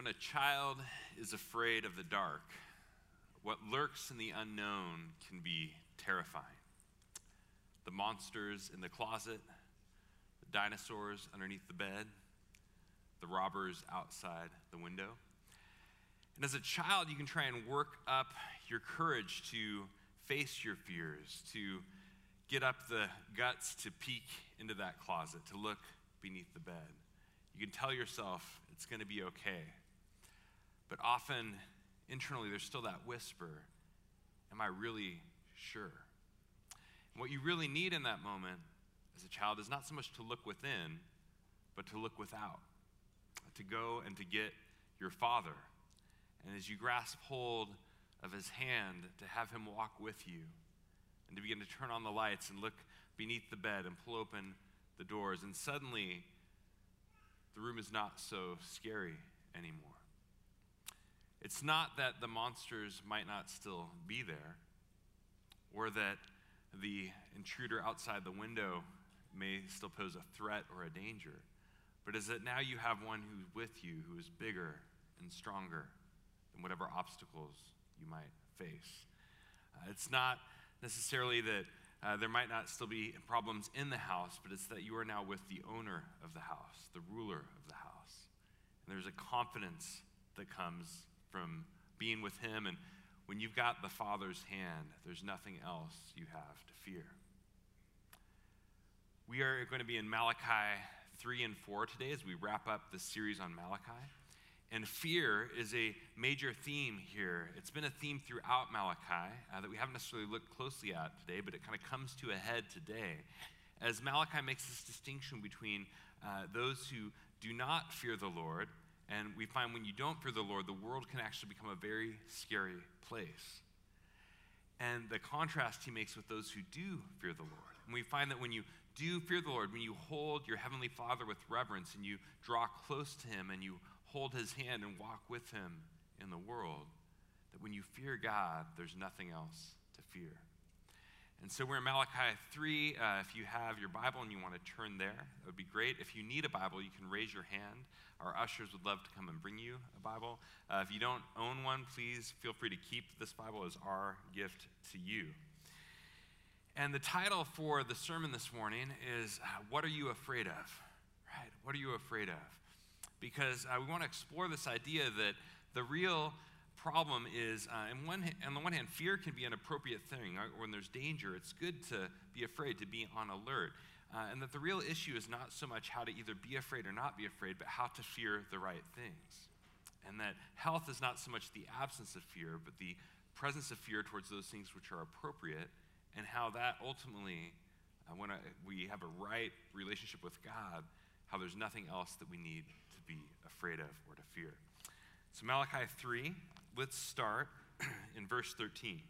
When a child is afraid of the dark, what lurks in the unknown can be terrifying. The monsters in the closet, the dinosaurs underneath the bed, the robbers outside the window. And as a child, you can try and work up your courage to face your fears, to get up the guts to peek into that closet, to look beneath the bed. You can tell yourself it's going to be okay. But often, internally, there's still that whisper Am I really sure? And what you really need in that moment as a child is not so much to look within, but to look without, to go and to get your father. And as you grasp hold of his hand, to have him walk with you, and to begin to turn on the lights and look beneath the bed and pull open the doors. And suddenly, the room is not so scary anymore. It's not that the monsters might not still be there, or that the intruder outside the window may still pose a threat or a danger, but is that now you have one who's with you who is bigger and stronger than whatever obstacles you might face. Uh, it's not necessarily that uh, there might not still be problems in the house, but it's that you are now with the owner of the house, the ruler of the house. And there's a confidence that comes from being with him. And when you've got the Father's hand, there's nothing else you have to fear. We are going to be in Malachi 3 and 4 today as we wrap up this series on Malachi. And fear is a major theme here. It's been a theme throughout Malachi uh, that we haven't necessarily looked closely at today, but it kind of comes to a head today as Malachi makes this distinction between uh, those who do not fear the Lord, and we find when you don't fear the Lord, the world can actually become a very scary place. And the contrast he makes with those who do fear the Lord. And we find that when you do fear the Lord, when you hold your Heavenly Father with reverence and you draw close to Him and you hold his hand and walk with him in the world, that when you fear God, there's nothing else to fear. And so we're in Malachi 3. Uh, if you have your Bible and you want to turn there, that would be great. If you need a Bible, you can raise your hand. Our ushers would love to come and bring you a Bible. Uh, if you don't own one, please feel free to keep this Bible as our gift to you. And the title for the sermon this morning is uh, What Are You Afraid of? Right? What are you afraid of? because uh, we want to explore this idea that the real problem is, uh, on, one, on the one hand, fear can be an appropriate thing. Right? When there's danger, it's good to be afraid, to be on alert. Uh, and that the real issue is not so much how to either be afraid or not be afraid, but how to fear the right things. And that health is not so much the absence of fear, but the presence of fear towards those things which are appropriate, and how that ultimately, uh, when we have a right relationship with God, how there's nothing else that we need to be afraid of or to fear. So, Malachi 3, let's start in verse 13.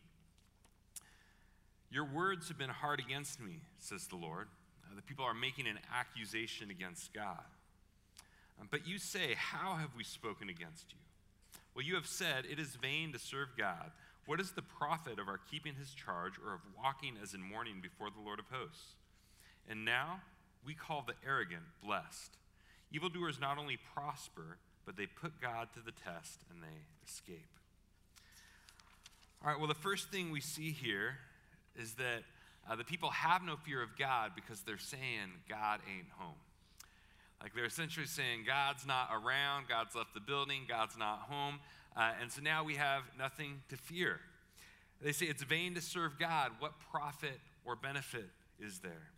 Your words have been hard against me, says the Lord. Uh, the people are making an accusation against God. Um, but you say, How have we spoken against you? Well, you have said, It is vain to serve God. What is the profit of our keeping his charge or of walking as in mourning before the Lord of hosts? And now we call the arrogant blessed. Evildoers not only prosper, but they put God to the test and they escape. All right, well, the first thing we see here is that uh, the people have no fear of God because they're saying God ain't home. Like they're essentially saying God's not around, God's left the building, God's not home. Uh, and so now we have nothing to fear. They say it's vain to serve God. What profit or benefit is there?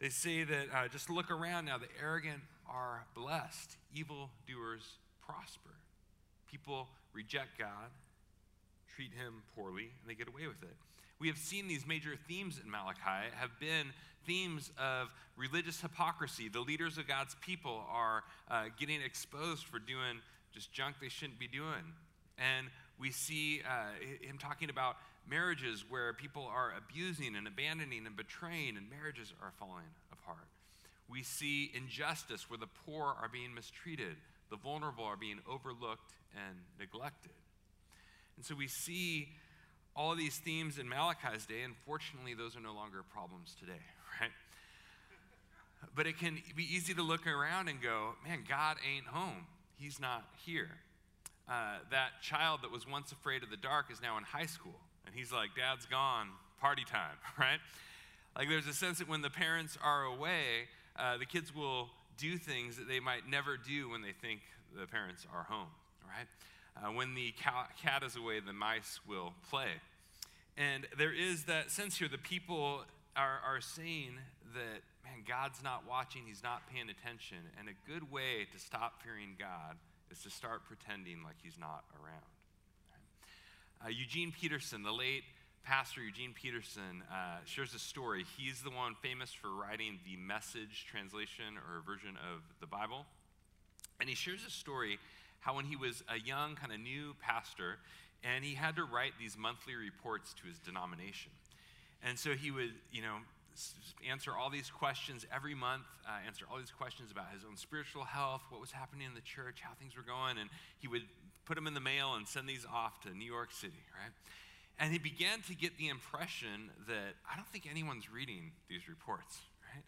They say that uh, just look around now, the arrogant are blessed, evildoers prosper. People reject God, treat him poorly, and they get away with it. We have seen these major themes in Malachi have been themes of religious hypocrisy. The leaders of God's people are uh, getting exposed for doing just junk they shouldn't be doing. And we see uh, him talking about marriages where people are abusing and abandoning and betraying, and marriages are falling. We see injustice where the poor are being mistreated, the vulnerable are being overlooked and neglected. And so we see all these themes in Malachi's day, and fortunately, those are no longer problems today, right? But it can be easy to look around and go, man, God ain't home. He's not here. uh, that child that was once afraid of the dark is now in high school. And he's like, Dad's gone, party time, right? Like there's a sense that when the parents are away, uh, the kids will do things that they might never do when they think the parents are home, right? Uh, when the cat is away, the mice will play. And there is that sense here the people are, are saying that, man, God's not watching, He's not paying attention. And a good way to stop fearing God is to start pretending like He's not around. Uh, Eugene Peterson, the late pastor Eugene Peterson, uh, shares a story. He's the one famous for writing the message translation or version of the Bible. And he shares a story how when he was a young, kind of new pastor, and he had to write these monthly reports to his denomination. And so he would, you know, answer all these questions every month, uh, answer all these questions about his own spiritual health, what was happening in the church, how things were going, and he would put them in the mail and send these off to New York City, right? And he began to get the impression that I don't think anyone's reading these reports, right?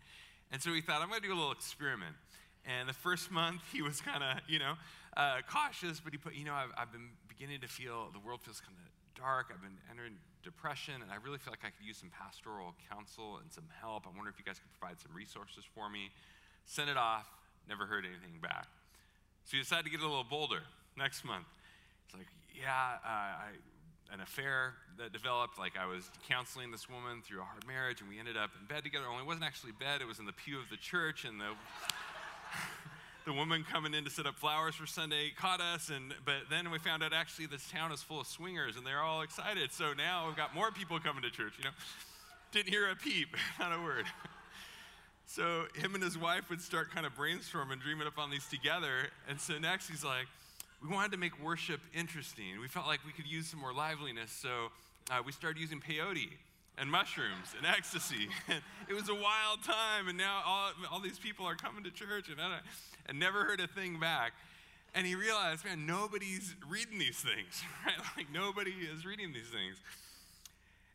And so he thought, I'm going to do a little experiment. And the first month, he was kind of, you know, uh, cautious, but he put, you know, I've, I've been beginning to feel the world feels kind of dark. I've been entering depression, and I really feel like I could use some pastoral counsel and some help. I wonder if you guys could provide some resources for me. Sent it off, never heard anything back. So he decided to get a little bolder next month. It's like, yeah, uh, I, an affair that developed. Like I was counseling this woman through a hard marriage, and we ended up in bed together. Only it wasn't actually bed; it was in the pew of the church, and the the woman coming in to set up flowers for Sunday caught us, and but then we found out actually this town is full of swingers, and they're all excited. So now we've got more people coming to church. You know, didn't hear a peep, not a word. So him and his wife would start kind of brainstorming, dreaming up on these together. And so next he's like, we wanted to make worship interesting. We felt like we could use some more liveliness, so uh, we started using peyote and mushrooms and ecstasy. It was a wild time, and now all, all these people are coming to church, and I, and never heard a thing back. And he realized, man, nobody's reading these things, right? Like nobody is reading these things.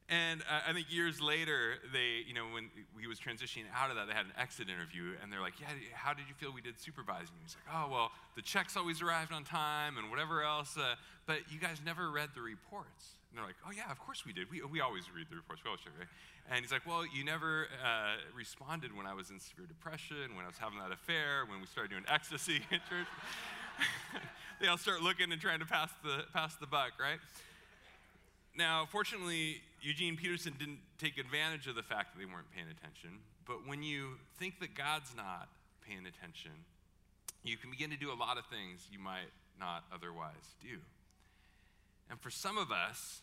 And uh, I think years later, they, you know, when he was transitioning out of that, they had an exit interview, and they're like, "Yeah, how did you feel we did supervising?" He's like, "Oh, well, the checks always arrived on time, and whatever else, uh, but you guys never read the reports." And they're like, "Oh yeah, of course we did. We, we always read the reports. We always check, right?" And he's like, "Well, you never uh, responded when I was in severe depression, when I was having that affair, when we started doing ecstasy in church." they all start looking and trying to pass the pass the buck, right? Now, fortunately, Eugene Peterson didn't take advantage of the fact that they weren't paying attention. But when you think that God's not paying attention, you can begin to do a lot of things you might not otherwise do. And for some of us,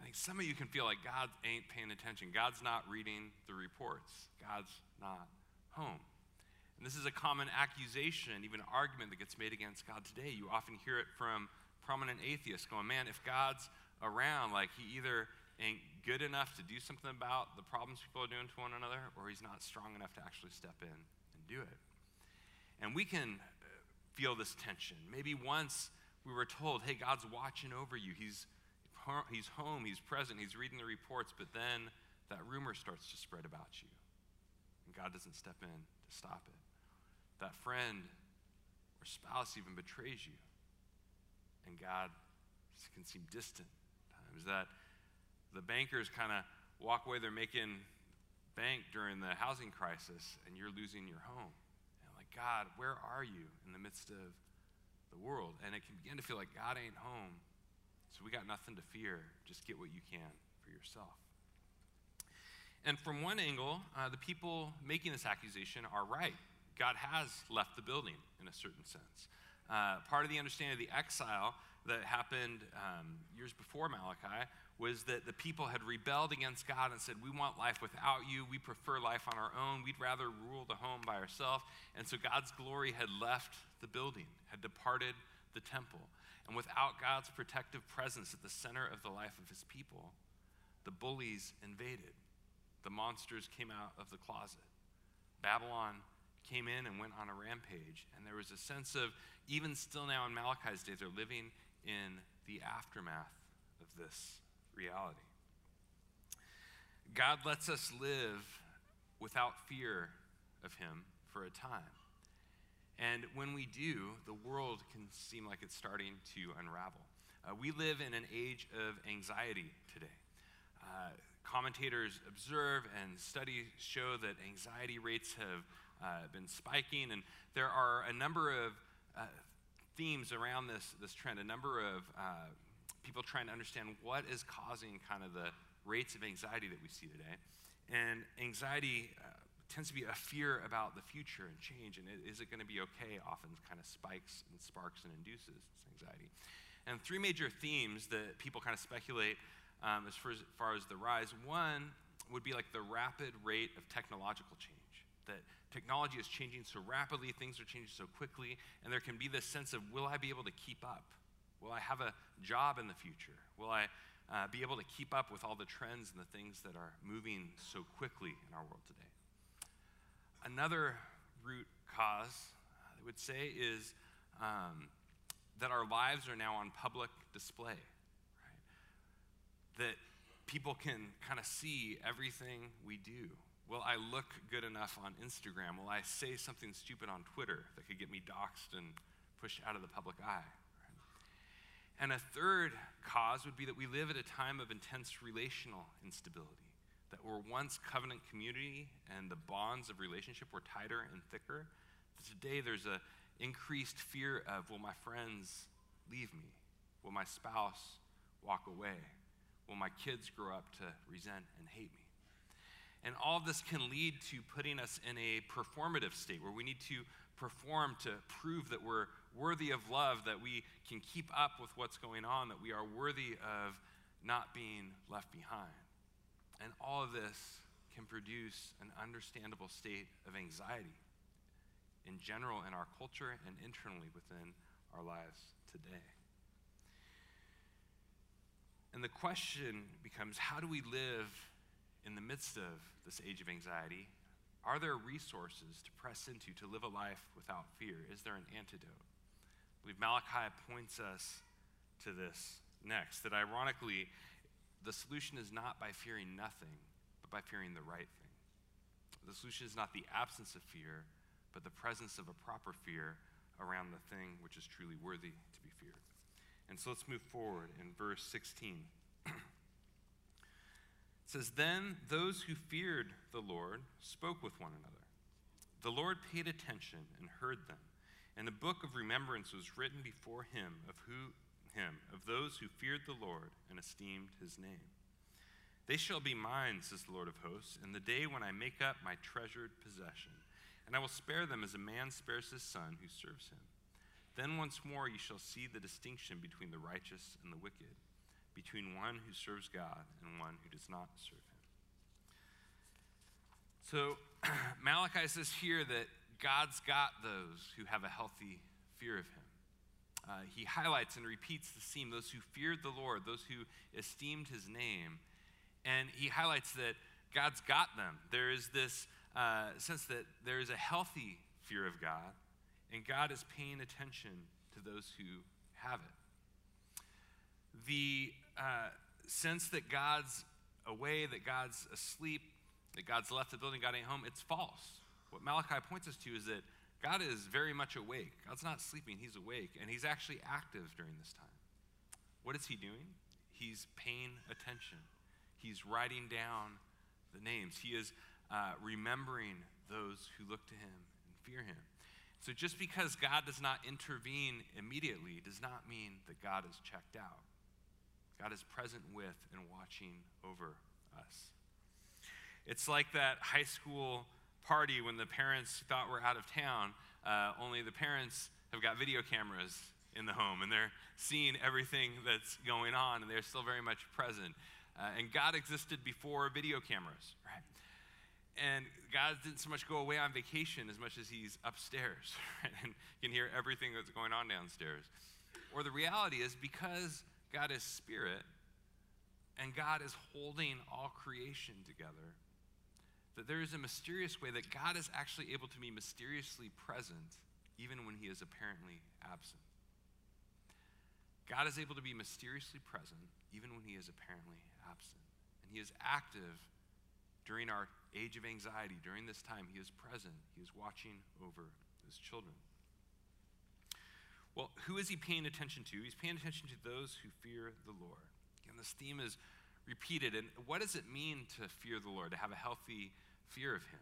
I think some of you can feel like God ain't paying attention. God's not reading the reports. God's not home. And this is a common accusation, even argument that gets made against God today. You often hear it from prominent atheists going, man, if God's around. Like he either ain't good enough to do something about the problems people are doing to one another, or he's not strong enough to actually step in and do it. And we can uh, feel this tension. Maybe once we were told, hey, God's watching over you. He's, he's home, he's present, he's reading the reports, but then that rumor starts to spread about you. And God doesn't step in to stop it. That friend or spouse even betrays you. And God can seem distant is that the bankers kind of walk away, they're making bank during the housing crisis, and you're losing your home. And like, God, where are you in the midst of the world? And it can begin to feel like God ain't home, so we got nothing to fear. Just get what you can for yourself. And from one angle, uh, the people making this accusation are right. God has left the building in a certain sense. Uh, part of the understanding of the exile that happened um, years before Malachi was that the people had rebelled against God and said, We want life without you. We prefer life on our own. We'd rather rule the home by ourselves. And so God's glory had left the building, had departed the temple. And without God's protective presence at the center of the life of his people, the bullies invaded. The monsters came out of the closet. Babylon came in and went on a rampage. And there was a sense of, even still now in Malachi's days, they're living in the aftermath of this reality. God lets us live without fear of Him for a time. And when we do, the world can seem like it's starting to unravel. Uh, we live in an age of anxiety today. Uh, commentators observe and studies show that anxiety rates have uh, been spiking, and there are a number of uh, themes around this, this trend, a number of uh, people trying to understand what is causing kind of the rates of anxiety that we see today. And anxiety uh, tends to be a fear about the future and change, and is it going to be okay? Often kind of spikes and sparks and induces anxiety. And three major themes that people kind of speculate um, as, far as far as the rise. One would be like the rapid rate of technological change, that technology is changing so rapidly, things are changing so quickly, and there can be this sense of will I be able to keep up? Will I have a job in the future? Will I uh, be able to keep up with all the trends and the things that are moving so quickly in our world today? Another root cause, I would say, is um, that our lives are now on public display. Right? That people can kind of see everything we do. Will I look good enough on Instagram? Will I say something stupid on Twitter that could get me doxxed and pushed out of the public eye? And a third cause would be that we live at a time of intense relational instability. That we're once covenant community and the bonds of relationship were tighter and thicker. Today there's an increased fear of will my friends leave me? Will my spouse walk away? Will my kids grow up to resent and hate me? And all this can lead to putting us in a performative state where we need to perform to prove that we're worthy of love, that we can keep up with what's going on, that we are worthy of not being left behind. And all of this can produce an understandable state of anxiety in general in our culture and internally within our lives today. And the question becomes how do we live in the midst of this age of anxiety? Are there resources to press into to live a life without fear? Is there an antidote? I believe Malachi points us to this next that ironically, the solution is not by fearing nothing, but by fearing the right thing. The solution is not the absence of fear, but the presence of a proper fear around the thing which is truly worthy to be feared. And so let's move forward in verse 16. It says, Then those who feared the Lord spoke with one another. The Lord paid attention and heard them, and the book of remembrance was written before him of who him of those who feared the Lord and esteemed his name. They shall be mine, says the Lord of hosts, in the day when I make up my treasured possession, and I will spare them as a man spares his son who serves him. Then once more you shall see the distinction between the righteous and the wicked between one who serves God and one who does not serve him. So Malachi says here that God's got those who have a healthy fear of him. Uh, he highlights and repeats the theme those who feared the Lord, those who esteemed his name. And he highlights that God's got them. There is this uh, sense that there is a healthy fear of God, and God is paying attention to those who have it. The uh, sense that God's away, that God's asleep, that God's left the building, God ain't home, it's false. What Malachi points us to is that God is very much awake. God's not sleeping, He's awake, and He's actually active during this time. What is He doing? He's paying attention, He's writing down the names, He is uh, remembering those who look to Him and fear Him. So just because God does not intervene immediately does not mean that God is checked out. God is present with and watching over us. It's like that high school party when the parents thought we're out of town, uh, only the parents have got video cameras in the home and they're seeing everything that's going on and they're still very much present. Uh, and God existed before video cameras, right? And God didn't so much go away on vacation as much as He's upstairs, right? And can hear everything that's going on downstairs. Or the reality is because God is spirit, and God is holding all creation together. That there is a mysterious way that God is actually able to be mysteriously present even when he is apparently absent. God is able to be mysteriously present even when he is apparently absent. And he is active during our age of anxiety. During this time, he is present. He is watching over his children. Well, who is he paying attention to? He's paying attention to those who fear the Lord. And this theme is repeated. And what does it mean to fear the Lord, to have a healthy fear of him?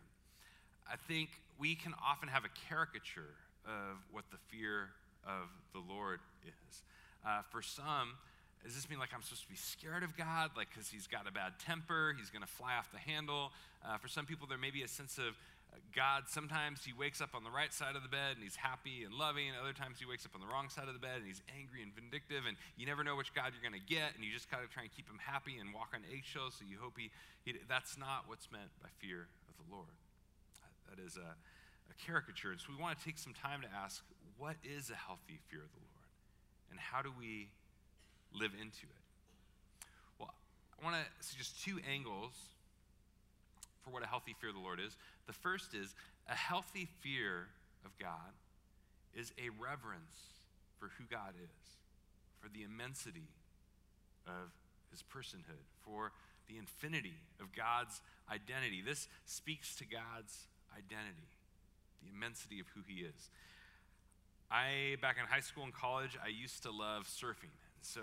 I think we can often have a caricature of what the fear of the Lord is. Uh, for some, does this mean like I'm supposed to be scared of God, like because he's got a bad temper, he's going to fly off the handle? Uh, for some people, there may be a sense of God, sometimes he wakes up on the right side of the bed and he's happy and loving. Other times he wakes up on the wrong side of the bed and he's angry and vindictive. And you never know which God you're going to get. And you just kind of try and keep him happy and walk on eggshells. So you hope he, he that's not what's meant by fear of the Lord. That is a, a caricature. And so we want to take some time to ask what is a healthy fear of the Lord? And how do we live into it? Well, I want to suggest two angles for what a healthy fear of the Lord is. The first is a healthy fear of God is a reverence for who God is, for the immensity of his personhood, for the infinity of God's identity. This speaks to God's identity, the immensity of who he is. I, back in high school and college, I used to love surfing. and So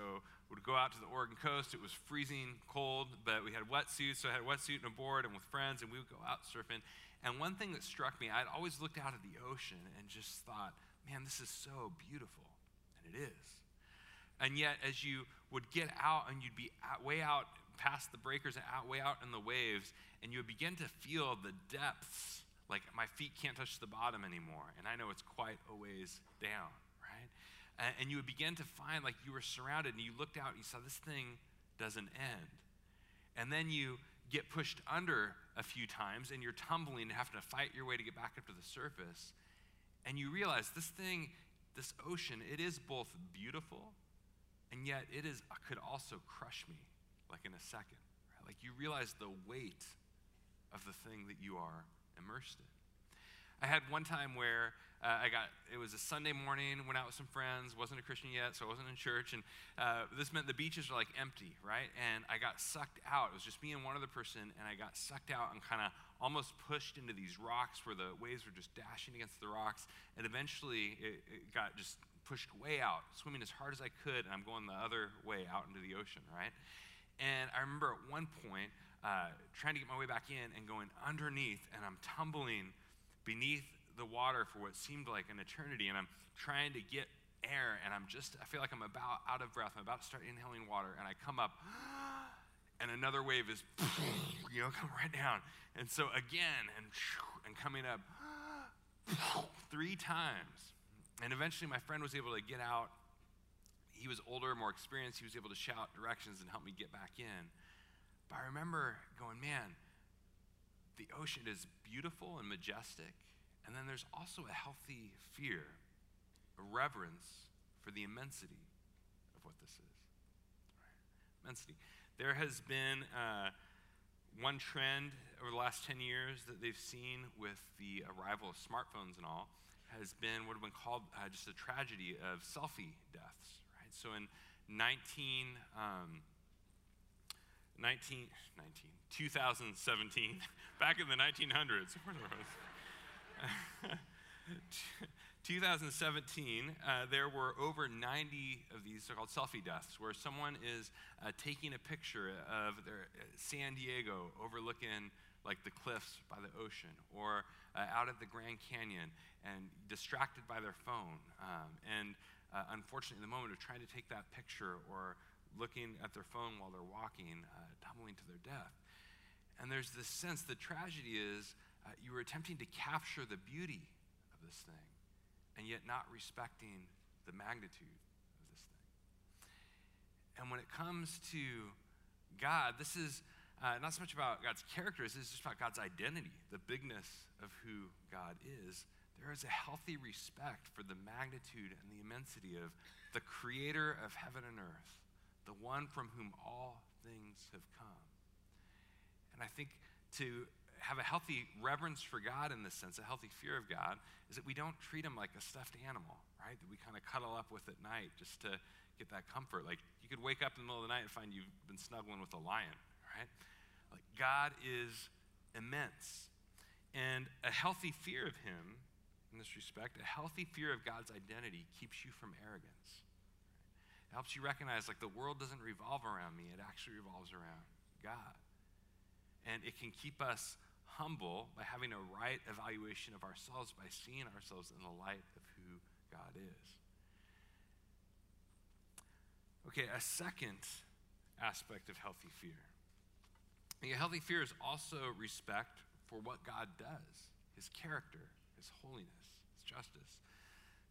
would go out to the Oregon coast. It was freezing cold, but we had wetsuits, so I had a wetsuit and a board, and with friends, and we would go out surfing. And one thing that struck me, I'd always looked out at the ocean and just thought, man, this is so beautiful. And it is. And yet, as you would get out and you'd be way out past the breakers and out, way out in the waves, and you would begin to feel the depths, like my feet can't touch the bottom anymore. And I know it's quite a ways down and you would begin to find like you were surrounded and you looked out and you saw this thing doesn't end. And then you get pushed under a few times and you're tumbling and having to fight your way to get back up to the surface. And you realize this thing, this ocean, it is both beautiful and yet it is uh, could also crush me like in a second. Right? Like you realize the weight of the thing that you are immersed in. I had one time where uh, I got, it was a Sunday morning, went out with some friends, wasn't a Christian yet, so I wasn't in church. And uh, this meant the beaches were like empty, right? And I got sucked out. It was just me and one other person, and I got sucked out and kind of almost pushed into these rocks where the waves were just dashing against the rocks. And eventually it, it got just pushed way out, swimming as hard as I could, and I'm going the other way out into the ocean, right? And I remember at one point uh, trying to get my way back in and going underneath, and I'm tumbling beneath the water for what seemed like an eternity, and I'm trying to get air, and I'm just, I feel like I'm about out of breath. I'm about to start inhaling water, and I come up, and another wave is, you know, come right down. And so again, and, and coming up three times. And eventually, my friend was able to get out. He was older, more experienced. He was able to shout directions and help me get back in. But I remember going, man, the ocean is beautiful and majestic, and then there's also a healthy fear, a reverence for the immensity of what this is. Right? Immensity. There has been uh, one trend over the last 10 years that they've seen with the arrival of smartphones and all has been what have been called uh, just a tragedy of selfie deaths. Right? So in 19, um, 19, 19 2017, back in the 1900s. 2017, uh, there were over 90 of these so-called selfie deaths, where someone is uh, taking a picture of their uh, San Diego overlooking like the cliffs by the ocean, or uh, out at the Grand Canyon and distracted by their phone, um, and uh, unfortunately, in the moment of trying to take that picture or looking at their phone while they're walking, uh, tumbling to their death. And there's this sense, the tragedy is uh, you were attempting to capture the beauty of this thing, and yet not respecting the magnitude of this thing. And when it comes to God, this is uh, not so much about God's character, characters, it's just about God's identity, the bigness of who God is. There is a healthy respect for the magnitude and the immensity of the creator of heaven and earth, the one from whom all things have come. And I think to have a healthy reverence for God in this sense, a healthy fear of God, is that we don't treat him like a stuffed animal, right? That we kind of cuddle up with at night just to get that comfort. Like you could wake up in the middle of the night and find you've been snuggling with a lion, right? Like God is immense. And a healthy fear of him in this respect. A healthy fear of God's identity keeps you from arrogance. It helps you recognize, like, the world doesn't revolve around me, it actually revolves around God. And it can keep us humble by having a right evaluation of ourselves, by seeing ourselves in the light of who God is. Okay, a second aspect of healthy fear. A healthy fear is also respect for what God does, his character, his holiness, his justice.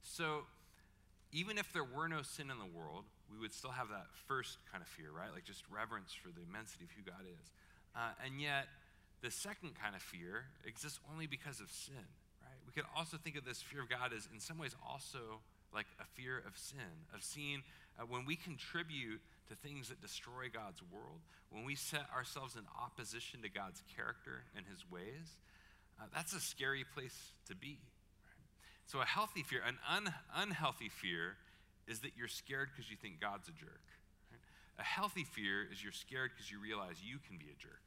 So, even if there were no sin in the world, we would still have that first kind of fear, right? Like just reverence for the immensity of who God is. Uh, and yet, the second kind of fear exists only because of sin, right? We could also think of this fear of God as, in some ways, also like a fear of sin, of seeing uh, when we contribute to things that destroy God's world, when we set ourselves in opposition to God's character and his ways, uh, that's a scary place to be. Right? So, a healthy fear, an un- unhealthy fear, is that you're scared because you think God's a jerk. Right? A healthy fear is you're scared because you realize you can be a jerk.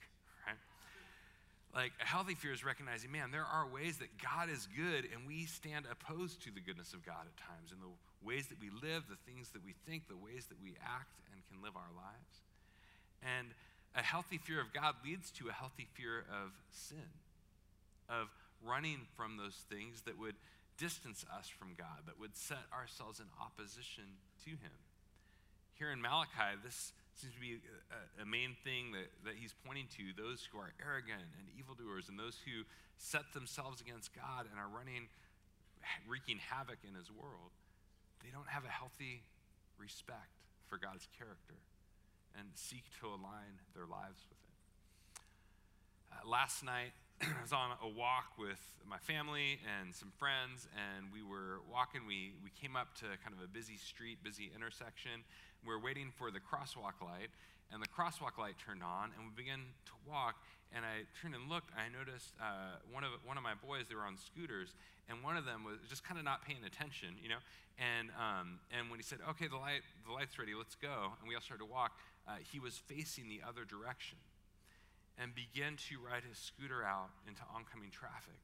Like a healthy fear is recognizing, man, there are ways that God is good, and we stand opposed to the goodness of God at times in the ways that we live, the things that we think, the ways that we act and can live our lives. And a healthy fear of God leads to a healthy fear of sin, of running from those things that would distance us from God, that would set ourselves in opposition to Him. Here in Malachi, this seems to be a, a, main thing that, that he's pointing to those who are arrogant and evildoers and those who set themselves against God and are running, wreaking havoc in his world. They don't have a healthy respect for God's character and seek to align their lives with it. Uh, last night, I was on a walk with my family and some friends, and we were walking. We, we came up to kind of a busy street, busy intersection, we are waiting for the crosswalk light, and the crosswalk light turned on, and we began to walk. And I turned and looked. And I noticed uh, one of one of my boys. They were on scooters, and one of them was just kind of not paying attention, you know. And um, and when he said, "Okay, the light the light's ready, let's go," and we all started to walk, uh, he was facing the other direction, and began to ride his scooter out into oncoming traffic.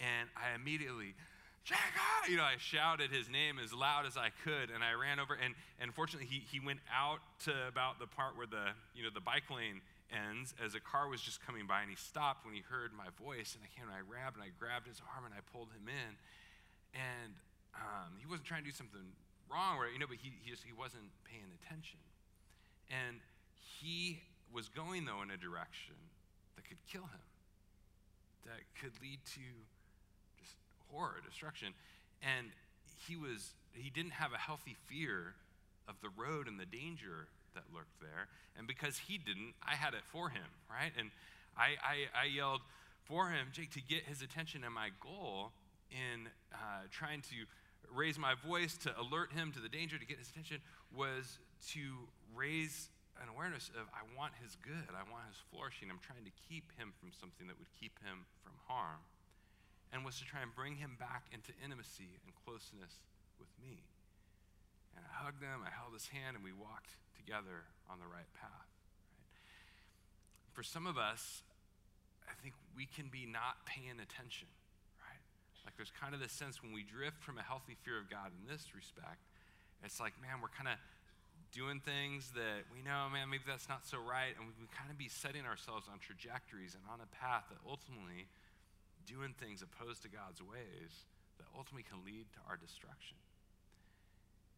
And I immediately Jacob! You know, I shouted his name as loud as I could, and I ran over. And, and fortunately, he, he went out to about the part where the, you know, the bike lane ends as a car was just coming by, and he stopped when he heard my voice. And I came and I grabbed, and I grabbed his arm, and I pulled him in. And um, he wasn't trying to do something wrong, right? You know, but he, he just he wasn't paying attention. And he was going, though, in a direction that could kill him, that could lead to just horror, destruction. And he was he didn't have a healthy fear of the road and the danger that lurked there. And because he didn't, I had it for him, right? And I, I, I yelled for him, Jake, to get his attention. And my goal in uh, trying to raise my voice to alert him to the danger, to get his attention, was to raise an awareness of I want his good, I want his flourishing. I'm trying to keep him from something that would keep him from harm and was to try and bring him back into intimacy and closeness with me. And I hugged him, I held his hand, and we walked together on the right path. Right? For some of us, I think we can be not paying attention, right? Like there's kind of this sense when we drift from a healthy fear of God in this respect, it's like, man, we're kind of doing things that we know, man, maybe that's not so right, and we can kind of be setting ourselves on trajectories and on a path that ultimately doing things opposed to God's ways that ultimately can lead to our destruction.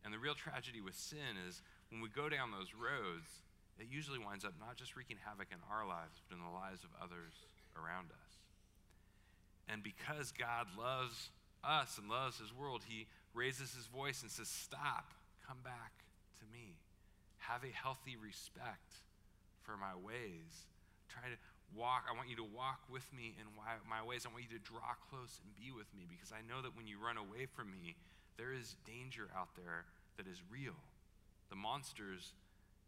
And the real tragedy with sin is when we go down those roads, it usually winds up not just wreaking havoc in our lives, but in the lives of others around us. And because God loves us and loves his world, he raises his voice and says, Stop, come back to me. Have a healthy respect for my ways. Try to walk, I want you to walk with me in my ways. I want you to draw close and be with me because I know that when you run away from me, there is danger out there that is real. The monsters,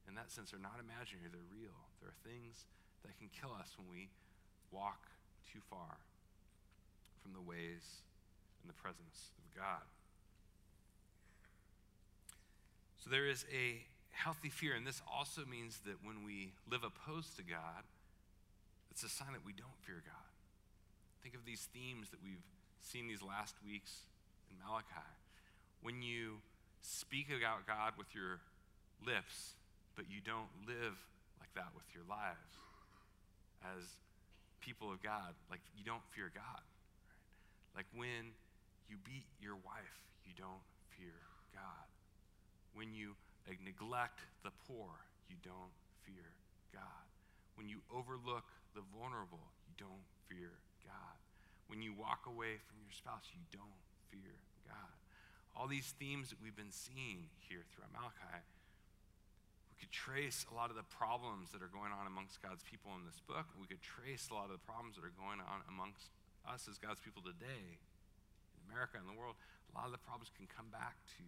in that sense, are not imaginary, they're real. There are things that can kill us when we walk too far from the ways and the presence of God. So there is a healthy fear, and this also means that when we live opposed to God, it's a sign that we don't fear God. Think of these themes that we've seen these last weeks in Malachi. When you speak about God with your lips, but you don't live like that with your lives as people of God, like you don't fear God. Right? Like when you beat your wife, you don't fear God. When you neglect the poor, you don't fear God. When you overlook the vulnerable, you don't fear God. When you walk away from your spouse, you don't fear God. All these themes that we've been seeing here throughout Malachi, we could trace a lot of the problems that are going on amongst God's people in this book. And we could trace a lot of the problems that are going on amongst us as God's people today in America and the world. A lot of the problems can come back to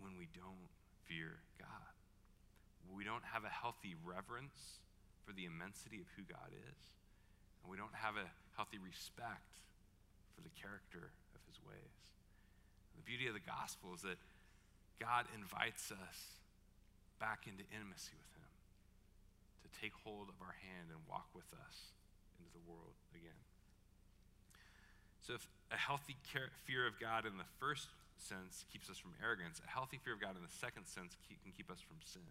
when we don't fear God. We don't have a healthy reverence for the immensity of who God is. And we don't have a healthy respect for the character of his ways. The beauty of the gospel is that God invites us back into intimacy with him, to take hold of our hand and walk with us into the world again. So, if a healthy fear of God in the first sense keeps us from arrogance, a healthy fear of God in the second sense can keep us from sin.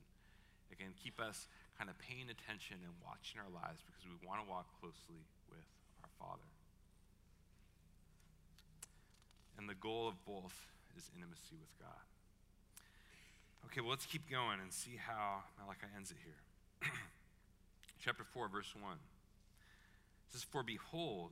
It can keep us kind of paying attention and watching our lives because we want to walk closely with our Father. And the goal of both is intimacy with God. Okay, well, let's keep going and see how Malachi ends it here. Chapter 4, verse 1. It says, For behold,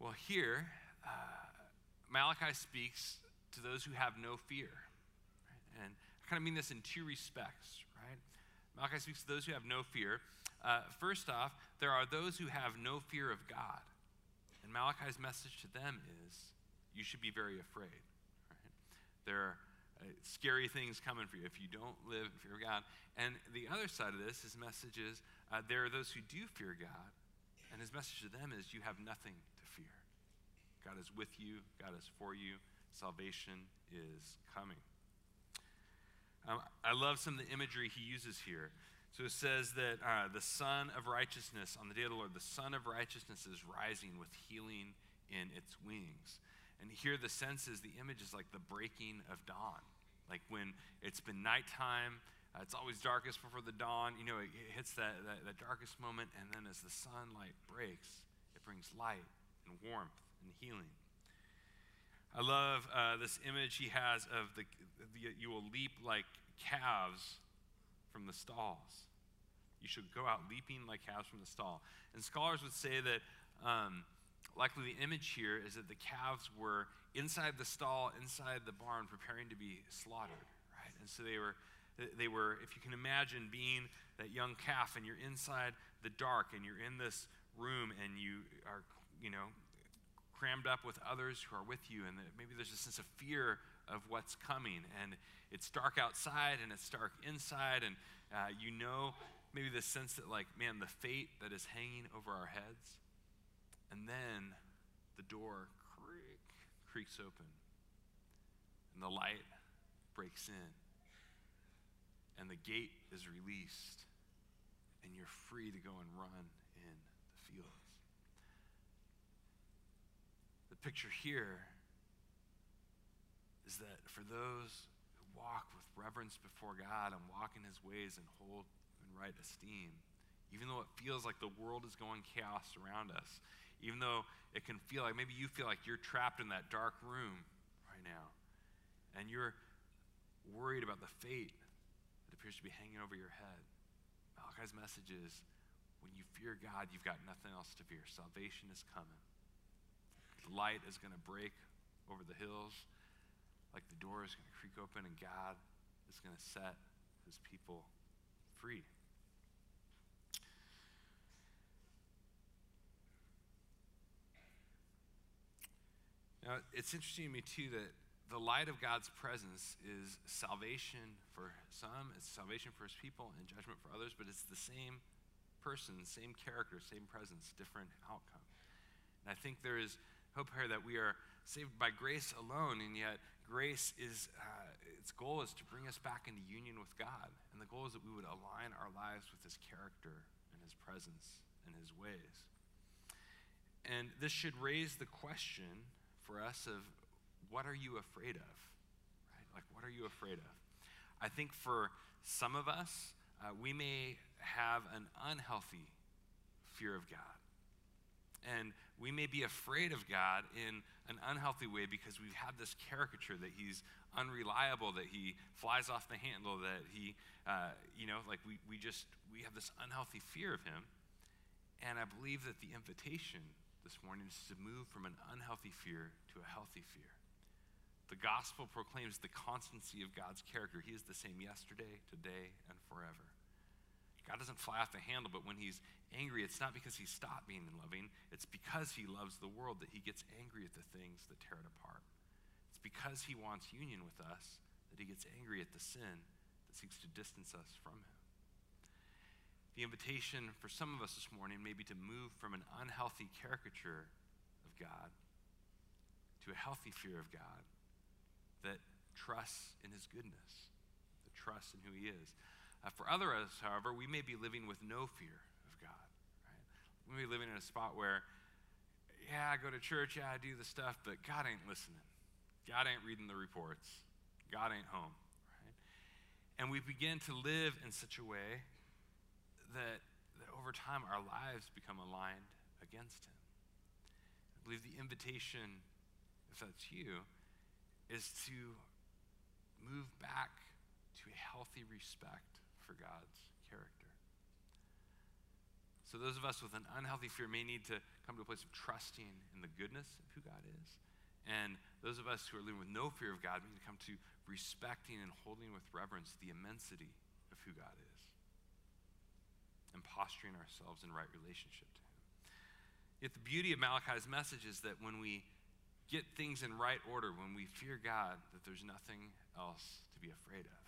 Well, here, uh, Malachi speaks to those who have no fear. And I kind of mean this in two respects, right? Malachi speaks to those who have no fear. Uh, first off, there are those who have no fear of God. And Malachi's message to them is you should be very afraid. Right? There are uh, scary things coming for you if you don't live in fear of God. And the other side of this, his message is uh, there are those who do fear God. And his message to them is you have nothing to fear. God is with you, God is for you, salvation is coming. Um, I love some of the imagery he uses here. So it says that uh, the Sun of Righteousness, on the day of the Lord, the Sun of Righteousness is rising with healing in its wings. And here the sense is the image is like the breaking of dawn. Like when it's been nighttime, uh, it's always darkest before the dawn. You know, it, it hits that, that, that darkest moment, and then as the sunlight breaks, it brings light and warmth and healing. I love uh, this image he has of the, the, you will leap like calves from the stalls. You should go out leaping like calves from the stall. And scholars would say that um, likely the image here is that the calves were inside the stall, inside the barn, preparing to be slaughtered, right? And so they were, they were, if you can imagine being that young calf and you're inside the dark and you're in this room and you are, you know, crammed up with others who are with you, and maybe there's a sense of fear of what's coming. And it's dark outside and it's dark inside, and uh, you know maybe the sense that, like, man, the fate that is hanging over our heads. And then the door creak, creaks open, and the light breaks in, and the gate is released, and you're free to go and run in the fields. the picture here is that for those who walk with reverence before God and walk in his ways and hold in right esteem, even though it feels like the world is going chaos around us, even though it can feel like maybe you feel like you're trapped in that dark room right now, and you're worried about the fate appears to be hanging over your head. Malachi's message is when you fear God, you've got nothing else to fear. Salvation is coming The light is going to break over the hills, like the door is going to creak open, and God is going to set his people free. Now, it's interesting to me, too, that the light of God's presence is salvation for some, it's salvation for his people, and judgment for others, but it's the same person, same character, same presence, different outcome. And I think there is hope here that we are saved by grace alone, and yet grace is, uh, its goal is to bring us back into union with God. And the goal is that we would align our lives with his character and his presence and his ways. And this should raise the question for us of what are you afraid of? Right? Like, what are you afraid of? I think for some of us, uh, we may have an unhealthy fear of God. And we may be afraid of God in an unhealthy way because we've had this caricature that he's unreliable, that he flies off the handle, that he, uh, you know, like we, we just, we have this unhealthy fear of him. And I believe that the invitation this morning is to move from an unhealthy fear to a healthy fear. The gospel proclaims the constancy of God's character. He is the same yesterday, today, and forever. God doesn't fly off the handle, but when he's angry, it's not because he stopped being loving, it's because he loves the world that he gets angry at the things that tear it apart. It's because he wants union with us that he gets angry at the sin that seeks to distance us from him. The invitation for some of us this morning may be to move from an unhealthy caricature of God to a healthy fear of God that trusts in his goodness, that trusts in who he is. Uh, for others, however, we may be living with no fear of God. Right? We may be living in a spot where, yeah, I go to church, yeah, I do the stuff, but God ain't listening. God ain't reading the reports. God ain't home. Right? And we begin to live in such a way that, that over time our lives become aligned against Him. I believe the invitation, if that's you, is to move back to a healthy respect for God's character. So, those of us with an unhealthy fear may need to come to a place of trusting in the goodness of who God is. And those of us who are living with no fear of God need to come to respecting and holding with reverence the immensity of who God is and posturing ourselves in right relationship to Him. Yet, the beauty of Malachi's message is that when we get things in right order, when we fear God, that there's nothing else to be afraid of.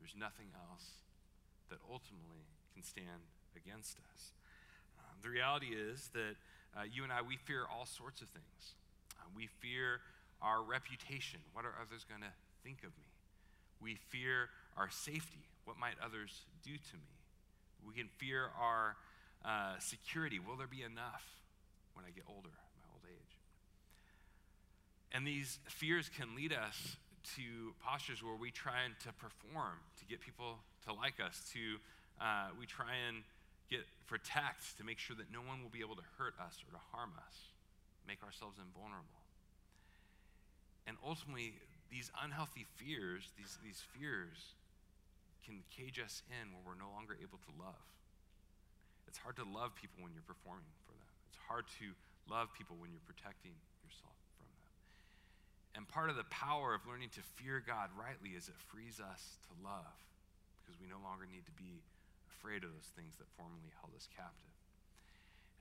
There's nothing else that ultimately can stand against us. Um, the reality is that uh, you and I, we fear all sorts of things. Uh, we fear our reputation. What are others going to think of me? We fear our safety. What might others do to me? We can fear our uh, security. Will there be enough when I get older? And these fears can lead us to postures where we try and to perform, to get people to like us, to uh, we try and get protect to make sure that no one will be able to hurt us or to harm us, make ourselves invulnerable. And ultimately, these unhealthy fears, these, these fears, can cage us in where we're no longer able to love. It's hard to love people when you're performing for them. It's hard to love people when you're protecting. And part of the power of learning to fear God rightly is it frees us to love because we no longer need to be afraid of those things that formerly held us captive.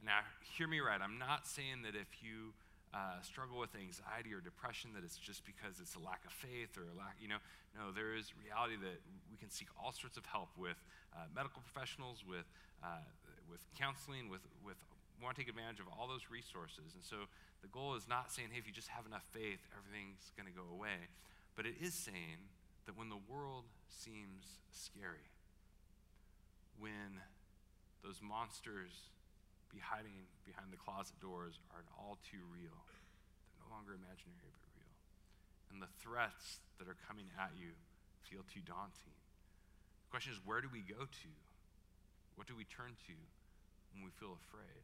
And now, hear me right. I'm not saying that if you uh, struggle with anxiety or depression that it's just because it's a lack of faith or a lack, you know. No, there is reality that we can seek all sorts of help with uh, medical professionals, with, uh, with counseling, with, with want to take advantage of all those resources. And so the goal is not saying, hey, if you just have enough faith, everything's going to go away. But it is saying that when the world seems scary, when those monsters be hiding behind the closet doors are all too real, they're no longer imaginary but real, and the threats that are coming at you feel too daunting. The question is, where do we go to? What do we turn to when we feel afraid?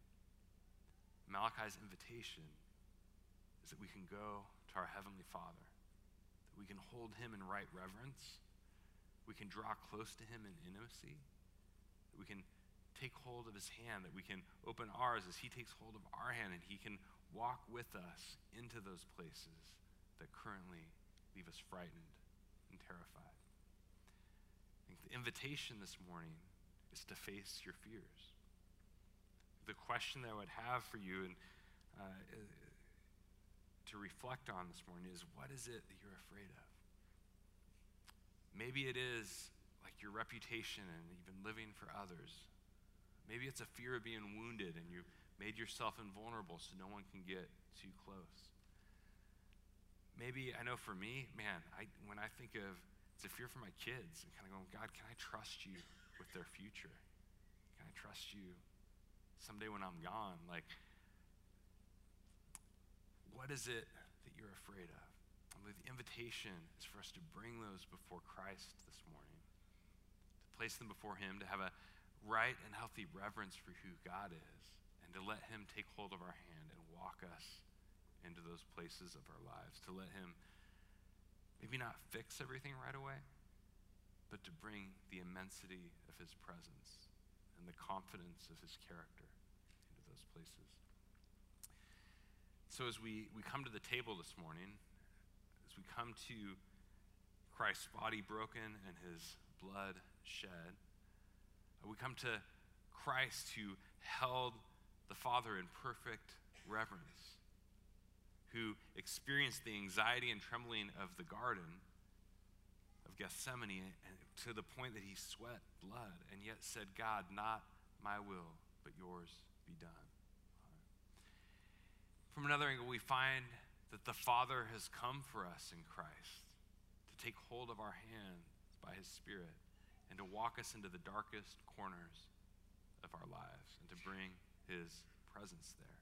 Malachi's invitation is that we can go to our Heavenly Father, that we can hold Him in right reverence, we can draw close to Him in intimacy, that we can take hold of His hand, that we can open ours as He takes hold of our hand, and He can walk with us into those places that currently leave us frightened and terrified. I think the invitation this morning is to face your fears the question that I would have for you and uh, to reflect on this morning is what is it that you're afraid of? Maybe it is like your reputation and even living for others. Maybe it's a fear of being wounded and you've made yourself invulnerable so no one can get too close. Maybe, I know for me, man, I, when I think of it's a fear for my kids and kind of going, God, can I trust you with their future? Can I trust you someday when I'm gone? Like, what is it that you're afraid of? I believe the invitation is for us to bring those before Christ this morning, to place them before Him, to have a right and healthy reverence for who God is, and to let Him take hold of our hand and walk us into those places of our lives, to let Him maybe not fix everything right away, but to bring the immensity of His presence and the confidence of His character those places. So, as we, we come to the table this morning, as we come to Christ's body broken and his blood shed, we come to Christ who held the Father in perfect reverence, who experienced the anxiety and trembling of the garden of Gethsemane to the point that he sweat blood and yet said, God, not my will, but yours be done. From another angle, we find that the Father has come for us in Christ to take hold of our hands by his Spirit and to walk us into the darkest corners of our lives and to bring his presence there.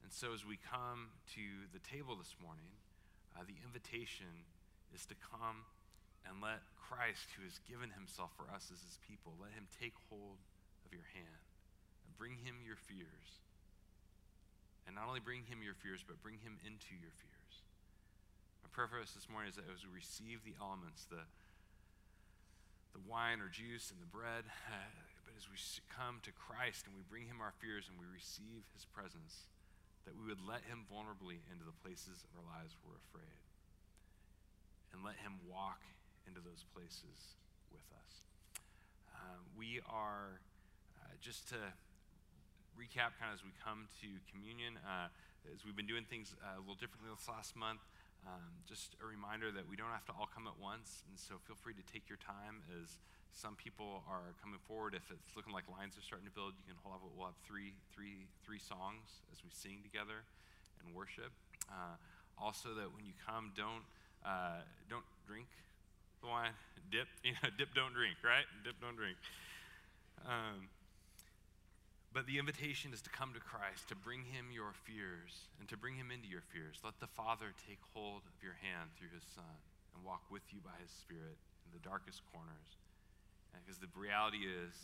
And so, as we come to the table this morning, uh, the invitation is to come and let Christ, who has given himself for us as his people, let him take hold of your hand and bring him your fears and not only bring him your fears, but bring him into your fears. My prayer for us this morning is that as we receive the elements, the, the wine or juice and the bread, uh, but as we come to Christ and we bring him our fears and we receive his presence, that we would let him vulnerably into the places of our lives we're afraid. And let him walk into those places with us. Um, we are, uh, just to recap kind of as we come to communion. Uh, as we've been doing things uh, a little differently this last month, um, just a reminder that we don't have to all come at once, and so feel free to take your time as some people are coming forward. If it's looking like lines are starting to build, you can hold up. We'll have three, three, three songs as we sing together and worship. Uh, also, that when you come, don't uh, don't drink the wine. Dip, you know, dip, don't drink. Right? Dip, don't drink. Um, but the invitation is to come to Christ, to bring him your fears, and to bring him into your fears. Let the Father take hold of your hand through his Son and walk with you by his Spirit in the darkest corners. Because the reality is,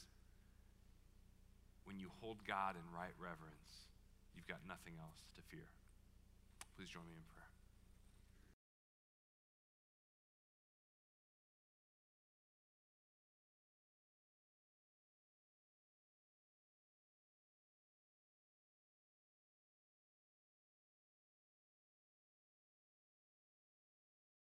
when you hold God in right reverence, you've got nothing else to fear. Please join me in prayer.